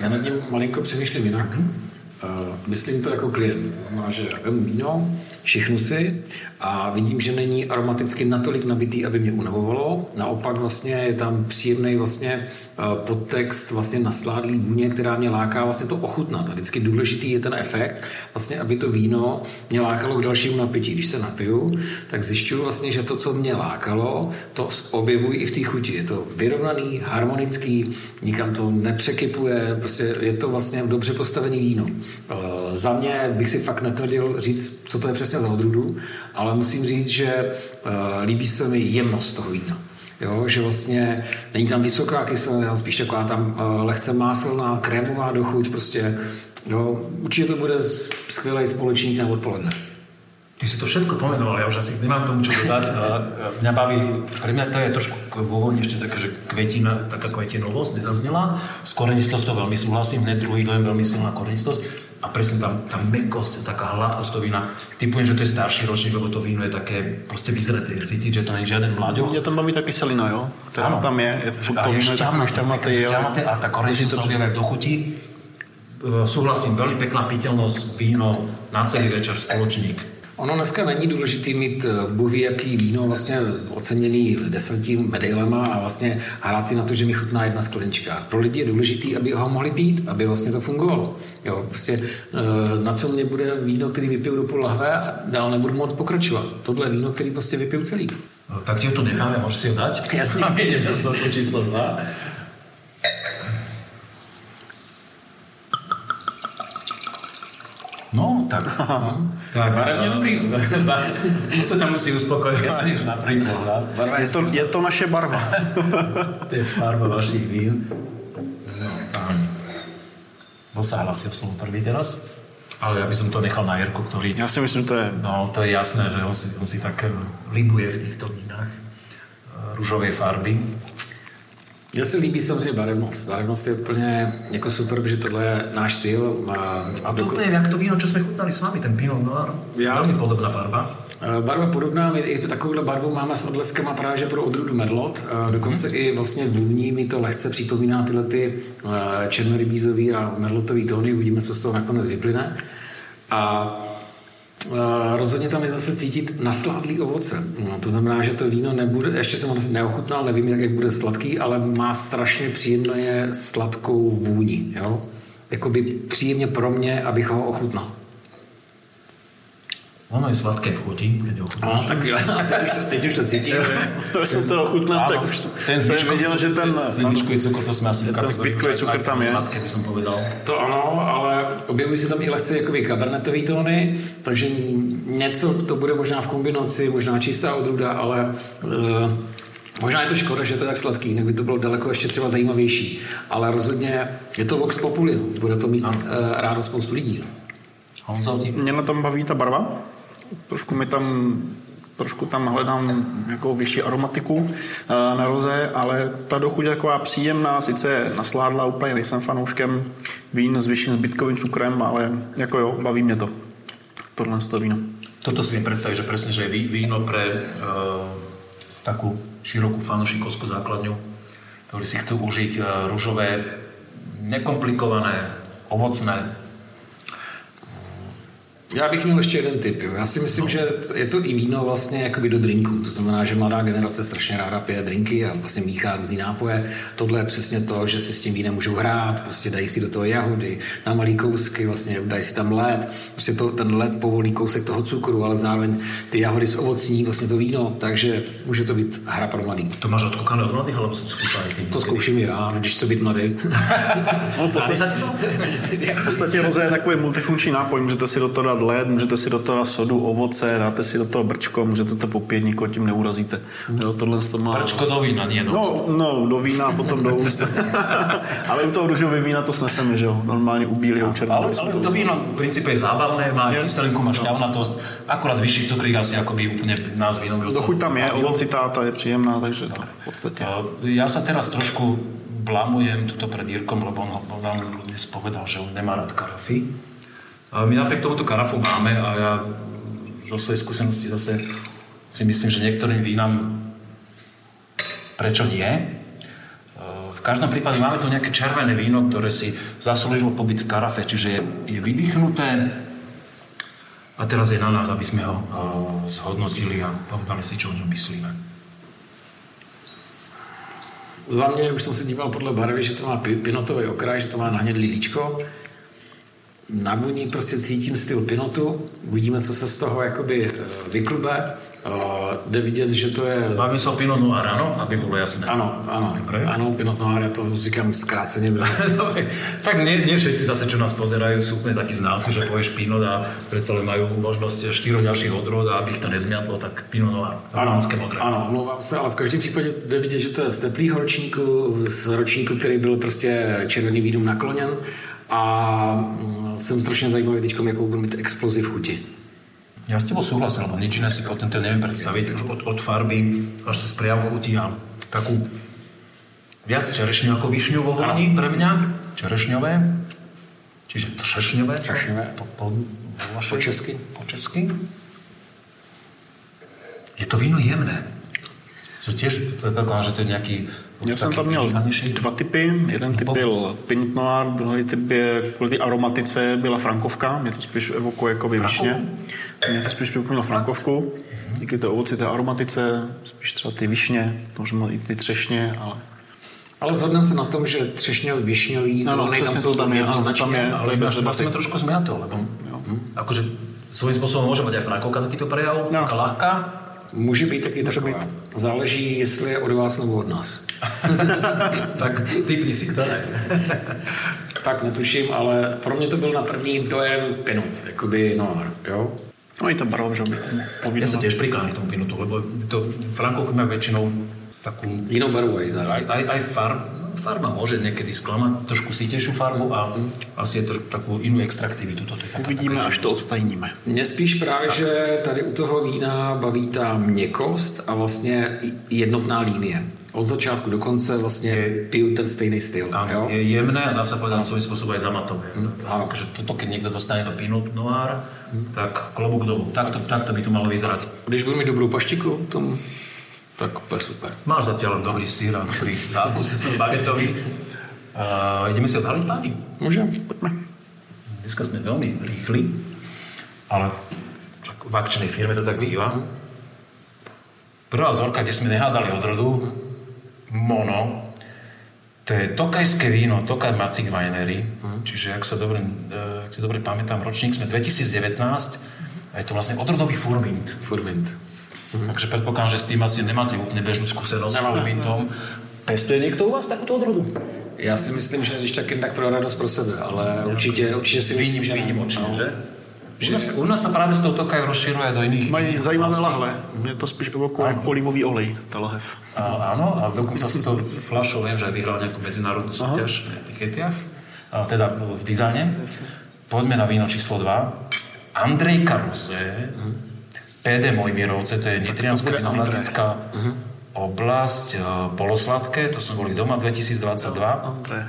Já nad ním malinko přemýšlím jinak. Uh, myslím to jako klient. To znamená, že vemu víno, šichnu si a vidím, že není aromaticky natolik nabitý, aby mě unavovalo. Naopak vlastně je tam příjemný vlastně uh, podtext vlastně nasládlý vůně, která mě láká vlastně to ochutnat. A vždycky důležitý je ten efekt, vlastně, aby to víno mě lákalo k dalšímu napití. Když se napiju, tak zjišťuju vlastně, že to, co mě lákalo, to objevuji i v té chuti. Je to vyrovnaný, harmonický, nikam to nepřekypuje, prostě je to vlastně dobře postavený víno. Uh, za mě bych si fakt netvrdil říct, co to je přesně za odrůdu, ale musím říct, že uh, líbí se mi jemnost toho vína. Jo, že vlastně není tam vysoká kyselina, spíš taková tam uh, lehce máselná, krémová dochuť, prostě jo, určitě to bude skvělý společník na odpoledne. Ty si to všetko pomenoval, ja už asi nemám tomu čo dodať. Mňa baví, pre mňa to je trošku vo vojne ešte taká, že kvetina, taká kvetinovosť nezaznela. S korenistosťou veľmi súhlasím, hneď druhý dojem veľmi silná korenistosť a presne tam tá mekosť, taká hladkosť toho vína. Typujem, že to je starší ročník, lebo to víno je také proste vyzreté. Cítiť, že to je žiaden mlaďoch. Je tam baví ta kyselina, jo? Která ano. tam je. je a je šťavnaté, a tá korenistosť sa objavuje v dochuti. E, súhlasím, veľmi pekná piteľnosť, víno na celý večer, spoločník. Ono dneska není důležitý mít eh, buví jaký víno vlastně oceněný deseti medailema a vlastně hrát si na to, že mi chutná jedna sklenička. Pro lidi je důležitý, aby ho mohli pít, aby vlastně to fungovalo. Jo, prostě eh, na co mě bude víno, který vypiju do půl lahve a dál nebudu moc pokračovat. Tohle je víno, který prostě vypiju celý. No, tak ti ho tu necháme, můžeš si ho dát? Jasně. Do číslo dva. Tak. tak Barevně dobrý. to ťa musí uspokojovať, že na pohľad. Barva Je to, je to naše barva. To je farba vašich vín. No, sa hlasí o slovo prvý teraz? Ale ja by som to nechal na Jirku, ktorý... Já si myslím, že to je No, to je jasné, že on si, on si tak libuje v týchto vínach eh, růžové farby. Mně se líbí samozřejmě barevnost. Barevnost je úplně jako super, protože tohle je náš styl. A, a To doko- úplně jak to víno, čo sme chutnali s vami, ten Pinot Noir. Já- Veľmi podobná farba. Eh, Barva podobná, my i takovouhle barvu máme s odleskama právě že pro odrůdu Merlot. Eh, Dokonce i vlastně vůní mi to lehce připomíná tyhle ty eh, černorybízový a merlotový tóny. Uvidíme, co z toho nakonec vyplyne. A rozhodně tam je zase cítit nasládlý ovoce. No, to znamená, že to víno nebude, ještě jsem ho neochutnal, nevím, jak, jak bude sladký, ale má strašně příjemné sladkou vůni. Jo? Jakoby příjemně pro mě, abych ho ochutnal. Ono je sladké v chuti, keď ho chutnáš. tak jo, teď už to, teď už to cítím. Já jsem to ochutnal, tak už ten jsem viděl, že ten... Zvyškový cukr, to jsme asi v ten zbytkový cukr tam je. Sladké by som povedal. To ano, ale objevují se tam i lehce jakoby kabernetový tóny, takže něco to bude možná v kombinaci, možná čistá odrůda, ale uh, možná je to škoda, že to je tak sladký, jinak by to bylo daleko ještě třeba zajímavější. Ale rozhodně je to Vox Populi, bude to mít uh, rádo spoustu lidí. Mě na tom baví ta barva. Trošku mi tam trošku tam hledám jako vyšší aromatiku eh, na roze, ale ta dochuť je taková příjemná, sice nasládla, úplně nejsem fanouškem vín s vyšším zbytkovým cukrem, ale jako jo, baví mě to. Tohle toho víno. Toto si viem predstaviť, že presne, že je ví- víno pre uh, takú širokú fanušikovskú základňu, ktorí si chcú užiť uh, rúžové, nekomplikované, ovocné. Já bych měl ještě jeden tip. Jo. Já si myslím, že je to i víno vlastně jakoby do drinků. To znamená, že mladá generace strašně ráda pije drinky a vlastně míchá různý nápoje. Tohle je přesně to, že si s tím vínem můžou hrát, prostě dají si do toho jahody, na malý kousky, vlastně dají si tam led. Prostě to, ten led povolí kousek toho cukru, ale zároveň ty jahody ovocní vlastně to víno, takže může to být hra pro mladý. To máš odkúkané od mladých, sú skúšané tým? To zkouším i já, když chci být mladý. No, v? V podstatě je takový multifunkční nápoj, můžete si do toho dát led, můžete si do toho sodu, ovoce, dáte si do toho brčko, můžete to popít, nikoho tím neurazíte. Jo, tohle to má... Prčko do vína, nie do No, no, do vína a potom do úst. Ale u toho růžového vína to sneseme, že jo? Normálně u bílého černého. Ale, ale to víno v princípe je zábavné, má Je. kyselinku, má šťavnatosť, akurát vyšší cukrík asi akoby úplne nás vínom. Dochuť tam je, ovocitá, ta je příjemná, takže to v podstatě. Ja sa teraz trošku blamujem tuto pred Jirkom, lebo on, on nám dnes povedal, že on nemá rád karafy. A my napriek tomu tú karafu máme a ja zo svojej skúsenosti zase si myslím, že niektorým vínam prečo nie. E, V každom prípade máme tu nejaké červené víno, ktoré si zaslúžilo pobyt v karafe, čiže je, je vydýchnuté a teraz je na nás, aby sme ho e, zhodnotili a povedali si, čo o ňom myslíme. Za mě, už jsem se díval podle barvy, že to má pi- pinotový okraj, že to má nahnědlý líčko. Na vůni prostě cítím styl pinotu. Uvidíme, co se z toho jakoby eh, vyklube. Eh, Jde vidět, že to je... Bavím sa o Pinot Noir, áno? Aby bolo jasné. Ano, ano, Dobre. ano, Pinot Noir, já to říkám zkráceně. Dobre. Tak nie, nie všetci zase, čo nás pozerajú, sú úplne takí znalci, že povieš Pinot a predsa len majú možnosť štyroch ďalších odrôd a aby ich to nezmiatlo, tak Pinot Noir, holandské modré. ano, omlouvám se, ale v každém případě jde vidět, že to je z teplého ročníku, z ročníku, který byl prostě červený vídům nakloněn a mm, jsem strašně zajímavý teď, jakou budu mít explozi v chuti. Ja s tebou súhlasím, lebo nič iné si potom to neviem predstaviť. Už od, od farby až cez prejav chuti a takú viac čerešňu ako višňu vo voni pre mňa. Čerešňové. Čiže třešňové. Třešňové. Po, po, po, česky. Po česky. Je to víno jemné. Co predpokladám, že to je nejaký... Já jsem tam měl dva typy. Jeden typ byl Pinot Noir, druhý typ je kvůli té aromatice byla Frankovka. Mě to spíš evokuje jako višně. Mě to spíš připomnělo Frankovku. Díky té ovocité aromatice, spíš třeba ty višně, možná i ty třešně, ale Ale zhodneme se na tom, že třešňový, višňový, Ano, to tam jsou tam jednoznačně. tam je. Ale iba sme trošku zmiato, lebo akože svojím spôsobom môže mať aj Frankovka takýto prejav, No. ľahká. Může být taky taková. Záleží, jestli je od vás nebo od nás. tak typni si ktoré. tak netuším, ale pro mě to byl na první dojem Pinot, jakoby noir, jo? No i ta barva může být Ja sa tiež prikláňam k tomu pinutu, lebo to Frankovky majú väčšinou takú Jinou barvu aj aj, zároveň. aj, aj farb, farba môže niekedy sklamať, trošku sítejšiu farbu a asi je to takú inú extraktivitu. To taká, Uvidíme, taká až to odtajníme. Mě spíš právě, že tady u toho vína baví ta měkkost a vlastně jednotná línie. Od začátku do konce vlastně Je- piju ten stejný styl. Áno, jo? je jemné a dá sa povedať svojím spôsobom aj zamatové. áno. Takže toto, keď niekto dostane do Pinot Noir, tak klobúk dolu. Takto, takto by to malo vyzerať. Když budu mít dobrou paštiku, tom, tak úplně super. Máš zatiaľ dobrý sír a dobrý zákus bagetový. Uh, ideme si odhaliť páni. Může? Dneska sme veľmi rýchli, ale však v akčnej firme to tak býva. Prvá zorka, kde sme nehádali odrodu, Mono, to je tokajské víno, Tokaj Macik Winery, čiže ak sa dobre, eh, ak si dobre pamätám, ročník sme 2019 a je to vlastne odrodový furmint. Furmint. Takže predpokladám, že s tým asi nemáte úplne bežnú skúsenosť s furmintom. Pestuje niekto u vás takúto odrodu? Já si myslím, že když tak jen tak pro radost pro sebe, ale určitě, určitě si myslím, že ne. Výnimočne, No. že? U nás, u nás sa práve z toho Tokaj rozširuje do iných Mají zajímavé lahve. Mě to spíš evokuje jako olivový olej, ta lahev. A, áno, a dokonca s tou fľašou viem, že aj vyhral nejakú medzinárodnú súťaž v etiketiach, a teda v dizajne. Poďme na víno číslo 2. Andrej Karuse, PD Mojmirovce, to je Nitrianská vinohradnická oblasť, e, polosladké, to sme boli doma 2022. Andrej.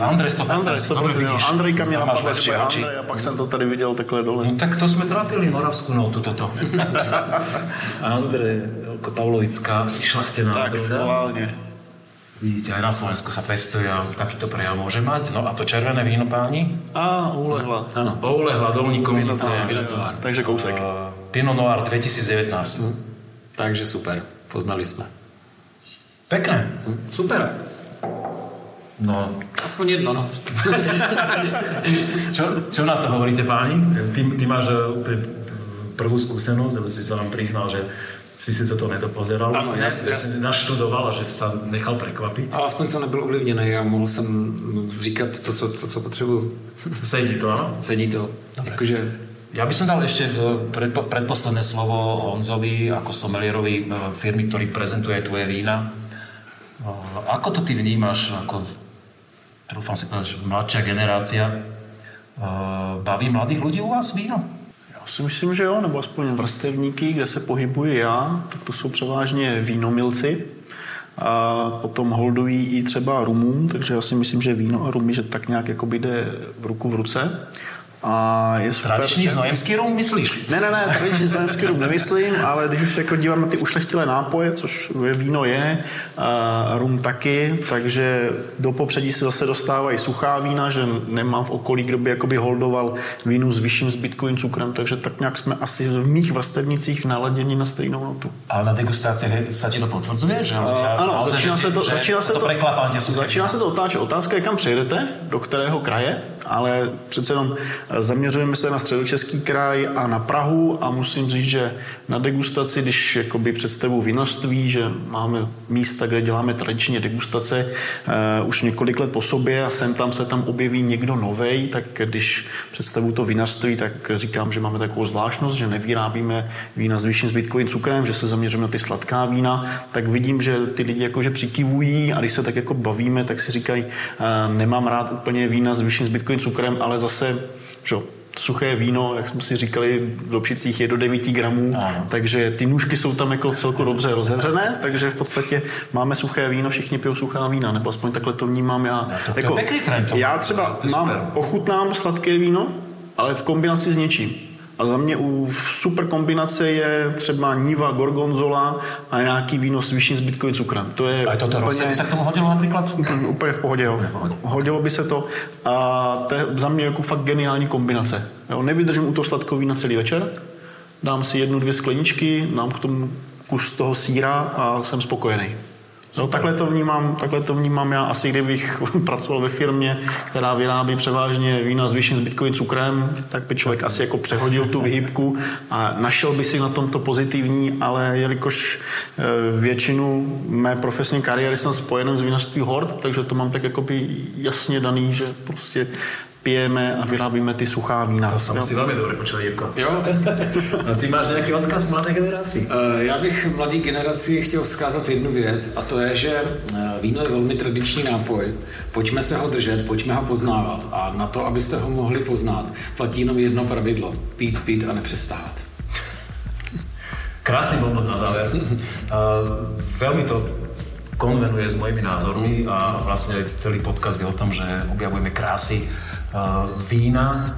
Andrej 100%. Andrej, to Dobre vidíš. Andrejka mě Tam máš že oči. A pak jsem to tady viděl takhle dole. No tak to sme trafili Moravskú notu toto. Andrej Pavlovická, šlachtená Tak, schválně. Vidíte, aj na Slovensku sa pestuje a takýto prejav môže mať. No a to červené víno, páni? A, ulehla. Ano. Oule Hladovníkovnice. Pinot Takže kousek. Uh, Pinot Noir 2019. Takže super, poznali jsme. Pekné. Super. No, Aspoň jedno, no. čo, čo na to hovoríte, páni? Ty, ty máš uh, úplne prvú skúsenosť, lebo si sa nám priznal, že si si toto nedopozeral. Ja- že ja- si naštudoval a že si sa nechal prekvapiť. Ale aspoň jsem nebyl ovlivněný a mohl jsem říkat to, co, to, co potřebuju. Sedí to, áno? Cení to. Jakože Ja by som dal ešte e, predpo, predposledné slovo Honzovi ako somelierovi e, firmy, ktorý prezentuje tvoje vína. E, Ako to ty vnímaš, ako trúfam si povedať, mladšia generácia, baví mladých ľudí u vás víno? Já si myslím, že jo, nebo aspoň vrstevníky, kde se pohybuji já, tak to jsou převážně vínomilci. A potom holdují i třeba rumům, takže já si myslím, že víno a rumy, že tak nějak jakoby jde v ruku v ruce. A je super, Tradičný že- znojemský rum, myslíš? Ne, ne, ne, tradiční znojemský rum nemyslím, ale když už se jako dívám na ty ušlechtilé nápoje, což je víno je, a rum taky, takže do popředí se zase dostávají suchá vína, že nemám v okolí, kdo by jakoby holdoval vínu s vyšším zbytkovým cukrem, takže tak nějak jsme asi v mých vrstevnicích naladěni na stejnou notu. Ale na degustácii sa ti to potvrdzuje? Že Uh, ano, naozaj, začíná že- se to, že začíná se to to, začíná se to otáčet. Otázka je, kam přijedete, do kterého kraje, ale přece jenom eh, zaměřujeme se na středočeský kraj a na Prahu a musím říct, že na degustaci, když jakoby představu vinařství, že máme místa, kde děláme tradičně degustace uh, už několik let po sobě a sem tam se tam objeví někdo novej, tak když představu to vinařství, tak říkám, že máme takovou zvláštnost, že nevyrábíme vína s vyšším zbytkovým cukrem, že se zaměřujeme na ty sladká vína, tak vidím, že ty lidi jakože přikivují a když se tak jako bavíme, tak si říkají, uh, nemám rád úplně vína s vyšším zbytkovým cukrem, ale zase, že suché víno, jak jsme si říkali, v Dobšicích je do 9 gramů, Ano. takže ty nůžky jsou tam jako celku dobře rozevřené, takže v podstatě máme suché víno, všichni pijou suchá vína, nebo aspoň takhle to vnímám já. to- to je pěkný trend, to- já třeba mám, ochutnám sladké víno, ale v kombinaci s něčím. A za mě u super kombinace je třeba Niva Gorgonzola a nějaký víno s vyšším zbytkovým cukrem. To je Aj toto rosé by sa k tomu hodilo napríklad? Úplně, úplně v pohodě, jo. Hodilo by se to. A to je za mě jako fakt geniální kombinace. Jo, nevydržím u toho sladkého vína celý večer, dám si jednu, dvě skleničky, dám k tomu kus toho síra a jsem spokojený. No, takhle, to vnímám, takhle to vnímám já. Asi kdybych pracoval ve firmě, která vyrábí převážně vína s vyšším zbytkovým cukrem, tak by člověk asi jako přehodil tu vyhybku a našel by si na tomto pozitivní, ale jelikož eh, většinu mé profesní kariéry jsem spojen s vinařství Hort, takže to mám tak jako by jasně daný, že prostě pijeme a vyrábíme ty suchá vína. To sa musí veľmi dobre počúvať, Jirko. Jo, A ty máš nějaký odkaz mladé generaci? Eh, Já bych mladé generaci chtěl vzkázat jednu věc a to je, že eh, víno je velmi tradiční nápoj. Pojďme se ho držet, pojďme ho poznávat a na to, abyste ho mohli poznat, platí jenom jedno pravidlo. Pít, pít a nepřestávat. Krásny bonbon na záver. Uh, veľmi to konvenuje s mojimi názormi a vlastne celý podcast je o tom, že objavujeme krásy vína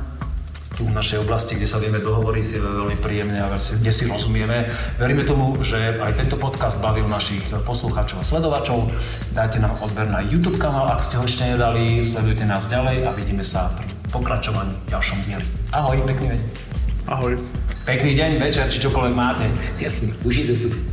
tu v našej oblasti, kde sa vieme dohovoriť je veľmi príjemne a kde si rozumieme. Veríme tomu, že aj tento podcast bavil našich poslucháčov a sledovačov. Dajte nám odber na YouTube kanál, ak ste ho ešte nedali, sledujte nás ďalej a vidíme sa pri pokračovaní v ďalšom dieli. Ahoj, pekný deň. Ahoj. Pekný deň, večer, či čokoľvek máte. Jasně, užijte si.